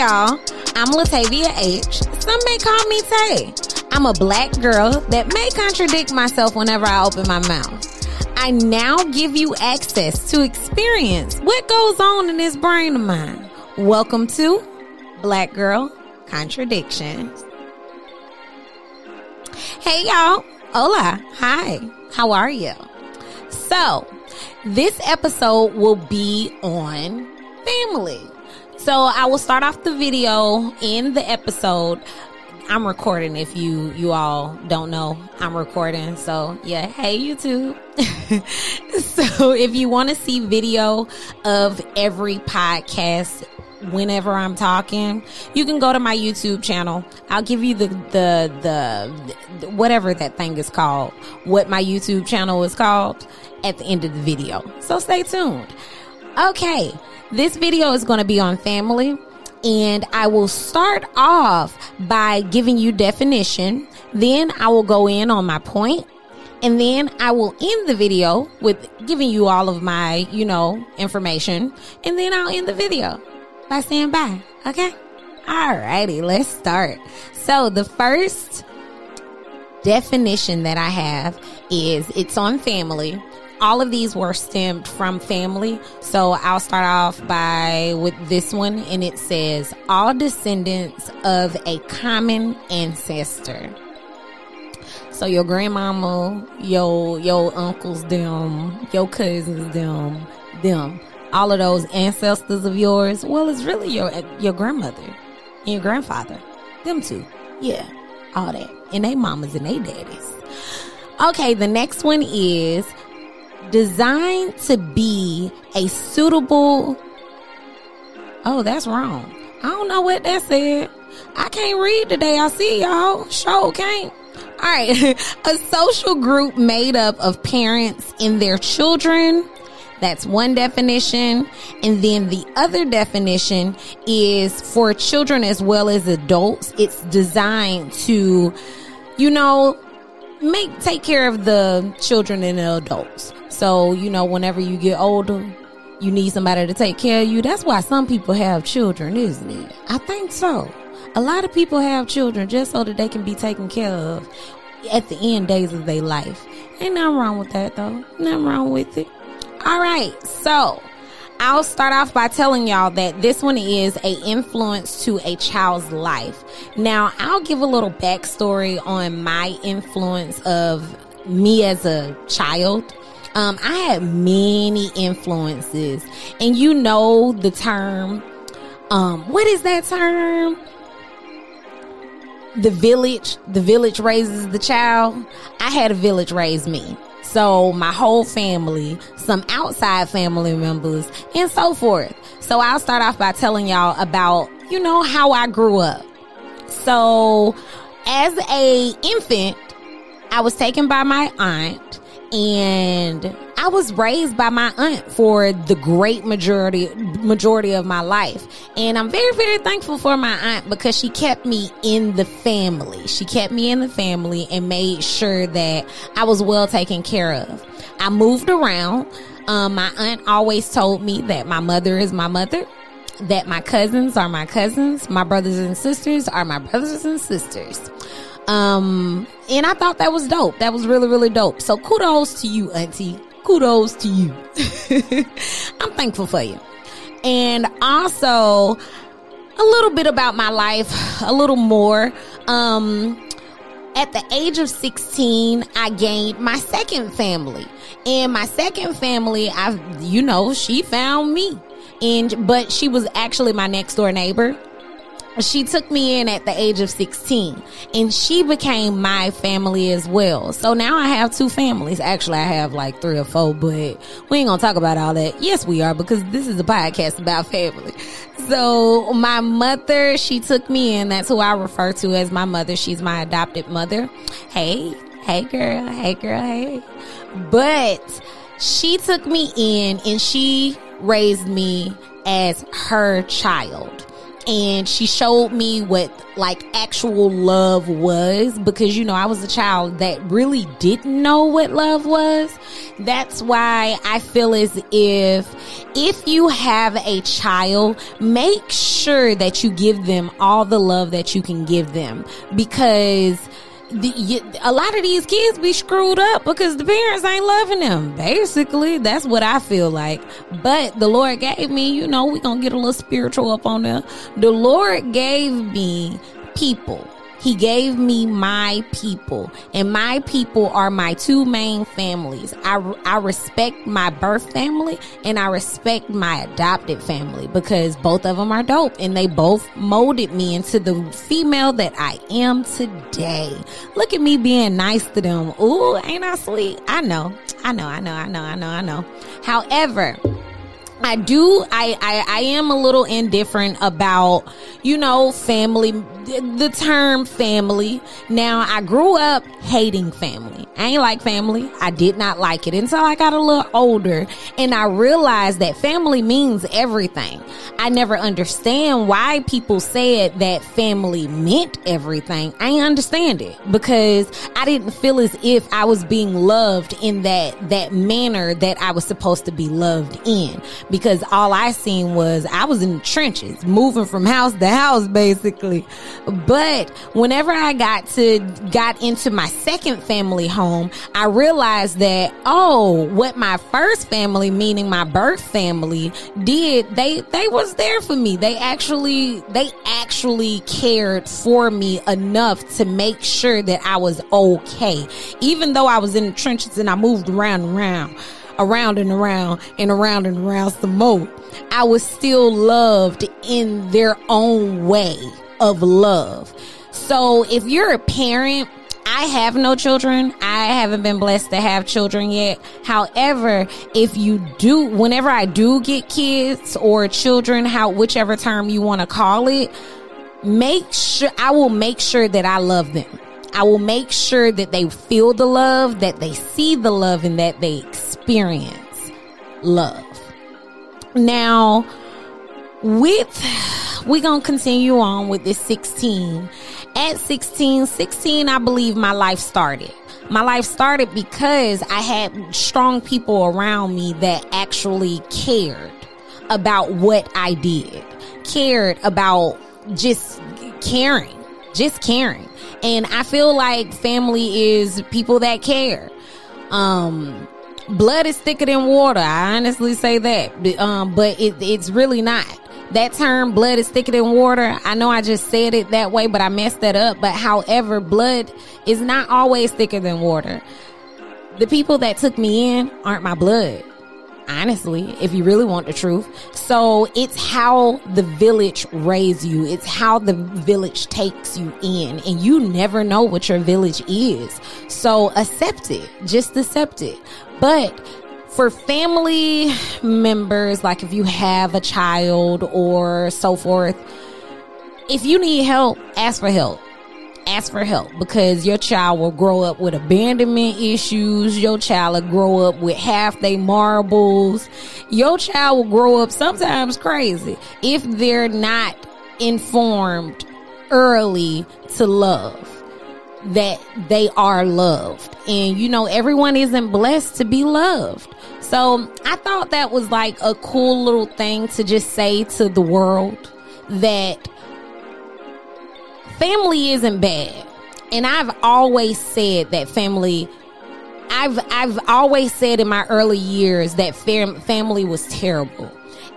Y'all, I'm Latavia H. Some may call me Tay. I'm a black girl that may contradict myself whenever I open my mouth. I now give you access to experience what goes on in this brain of mine. Welcome to Black Girl Contradictions. Hey y'all, hola, hi, how are you? So, this episode will be on family. So I will start off the video in the episode. I'm recording if you you all don't know I'm recording. So yeah, hey YouTube. so if you want to see video of every podcast whenever I'm talking, you can go to my YouTube channel. I'll give you the, the, the, the, whatever that thing is called, what my YouTube channel is called at the end of the video. So stay tuned. Okay. This video is going to be on family and I will start off by giving you definition. Then I will go in on my point and then I will end the video with giving you all of my, you know, information. And then I'll end the video by saying bye. Okay. Alrighty, let's start. So the first definition that I have is it's on family all of these were stemmed from family. So I'll start off by with this one and it says all descendants of a common ancestor. So your grandmama, your your uncles, them, your cousins, them, them, all of those ancestors of yours. Well, it's really your your grandmother and your grandfather, them two. Yeah, all that, and they mamas and they daddies. Okay, the next one is designed to be a suitable. Oh, that's wrong. I don't know what that said. I can't read today. I see y'all. Show can't. All right. a social group made up of parents and their children. That's one definition. And then the other definition is for children as well as adults. It's designed to, you know, make, take care of the children and the adults. So, you know, whenever you get older, you need somebody to take care of you. That's why some people have children, isn't it? I think so. A lot of people have children just so that they can be taken care of at the end days of their life. Ain't nothing wrong with that though. Nothing wrong with it. All right. So I'll start off by telling y'all that this one is a influence to a child's life. Now I'll give a little backstory on my influence of me as a child um, I had many influences, and you know the term. Um, what is that term? The village. The village raises the child. I had a village raise me. So my whole family, some outside family members, and so forth. So I'll start off by telling y'all about, you know, how I grew up. So as a infant, I was taken by my aunt and I was raised by my aunt for the great majority majority of my life. And I'm very very thankful for my aunt because she kept me in the family. She kept me in the family and made sure that I was well taken care of. I moved around. Um, my aunt always told me that my mother is my mother that my cousins are my cousins, my brothers and sisters are my brothers and sisters. Um, and I thought that was dope. That was really, really dope. So kudos to you, auntie. Kudos to you. I'm thankful for you. And also a little bit about my life, a little more. Um, at the age of 16, I gained my second family. And my second family, I, you know, she found me. And, but she was actually my next door neighbor she took me in at the age of 16 and she became my family as well. So now I have two families. Actually, I have like three or four, but we ain't gonna talk about all that. Yes, we are because this is a podcast about family. So my mother, she took me in. That's who I refer to as my mother. She's my adopted mother. Hey, hey girl, hey girl, hey. But she took me in and she raised me as her child and she showed me what like actual love was because you know I was a child that really didn't know what love was. That's why I feel as if if you have a child, make sure that you give them all the love that you can give them because the, a lot of these kids be screwed up because the parents ain't loving them. Basically, that's what I feel like. But the Lord gave me, you know, we gonna get a little spiritual up on there. The Lord gave me people he gave me my people, and my people are my two main families. I, I respect my birth family and I respect my adopted family because both of them are dope and they both molded me into the female that I am today. Look at me being nice to them. Ooh, ain't I sweet? I know, I know, I know, I know, I know, I know. However, I do, I, I, I am a little indifferent about, you know, family, the term family. Now, I grew up hating family. I ain't like family. I did not like it until I got a little older and I realized that family means everything. I never understand why people said that family meant everything. I understand it because I didn't feel as if I was being loved in that, that manner that I was supposed to be loved in because all I seen was I was in the trenches, moving from house to house, basically. But whenever I got to, got into my second family home, I realized that, oh, what my first family, meaning my birth family did, they, they was there for me. They actually, they actually cared for me enough to make sure that I was okay. Even though I was in the trenches and I moved around and around around and around and around and around some more, I was still loved in their own way of love. So if you're a parent, I have no children. I haven't been blessed to have children yet. However, if you do, whenever I do get kids or children, how, whichever term you want to call it, make sure, I will make sure that I love them. I will make sure that they feel the love, that they see the love, and that they experience love. Now, with we're gonna continue on with this 16 at 16 16 i believe my life started. My life started because i had strong people around me that actually cared about what i did cared about just caring just caring and i feel like family is people that care. Um blood is thicker than water. I honestly say that. Um but it, it's really not. That term blood is thicker than water i know i just said it that way but i messed that up. But however blood is not always thicker than water. The people that took me in aren't my blood honestly if you really want the truth. So it's how the village raise you. It's how the village takes you in. And you never know what your village is. So accept it. Just accept it. But for family members, like if you have a child or so forth, if you need help, ask for help. Ask for help because your child will grow up with abandonment issues. Your child will grow up with half they marbles. Your child will grow up sometimes crazy if they're not informed early to love that they are loved. And you know, everyone isn't blessed to be loved. So I thought that was like a cool little thing to just say to the world that family isn't bad. And I've always said that family I've I've always said in my early years that fam- family was terrible.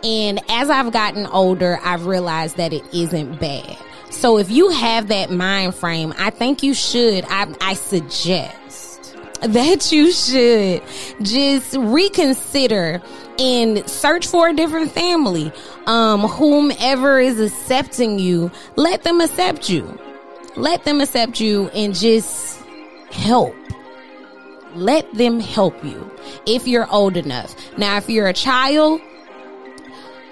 And as I've gotten older, I've realized that it isn't bad. So if you have that mind frame, I think you should, I, I suggest that you should just reconsider and search for a different family. Um, whomever is accepting you, let them accept you. Let them accept you and just help. Let them help you if you're old enough. Now, if you're a child,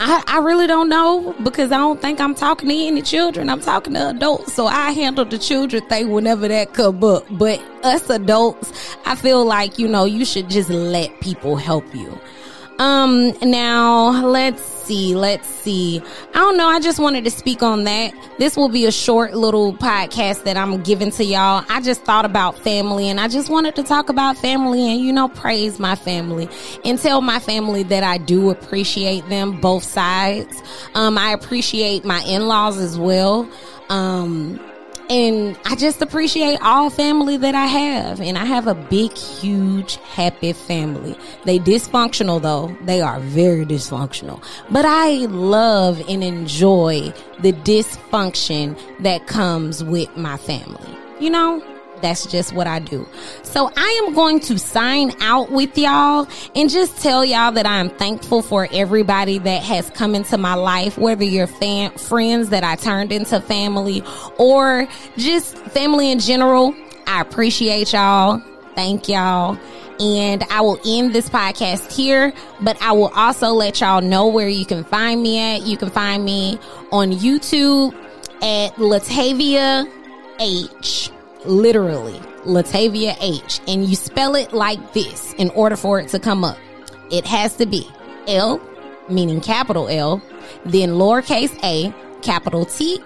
I, I really don't know because I don't think I'm talking to any children. I'm talking to adults. So I handle the children thing whenever that come up. But us adults, I feel like, you know, you should just let people help you. Um, now let's see. Let's see. I don't know. I just wanted to speak on that. This will be a short little podcast that I'm giving to y'all. I just thought about family and I just wanted to talk about family and, you know, praise my family and tell my family that I do appreciate them, both sides. Um, I appreciate my in-laws as well. Um, and I just appreciate all family that I have. And I have a big, huge, happy family. They dysfunctional though. They are very dysfunctional. But I love and enjoy the dysfunction that comes with my family. You know? That's just what I do. So I am going to sign out with y'all and just tell y'all that I am thankful for everybody that has come into my life, whether you're friends that I turned into family or just family in general. I appreciate y'all. Thank y'all. And I will end this podcast here, but I will also let y'all know where you can find me at. You can find me on YouTube at Latavia H literally Latavia H, and you spell it like this in order for it to come up. It has to be L, meaning capital L, then lowercase a, capital T,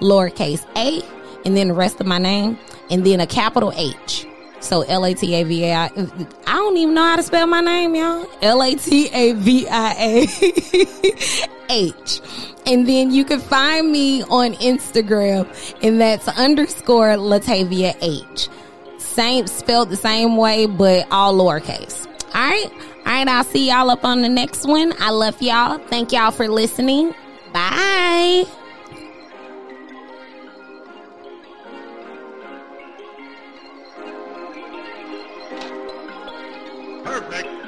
lowercase a, and then the rest of my name, and then a capital H. So L A T A V A I. Uh, I don't even know how to spell my name, y'all. L A T A V I A H. And then you can find me on Instagram, and that's underscore Latavia H. Same spelled the same way, but all lowercase. All right. All right. I'll see y'all up on the next one. I love y'all. Thank y'all for listening. Bye. Perfect.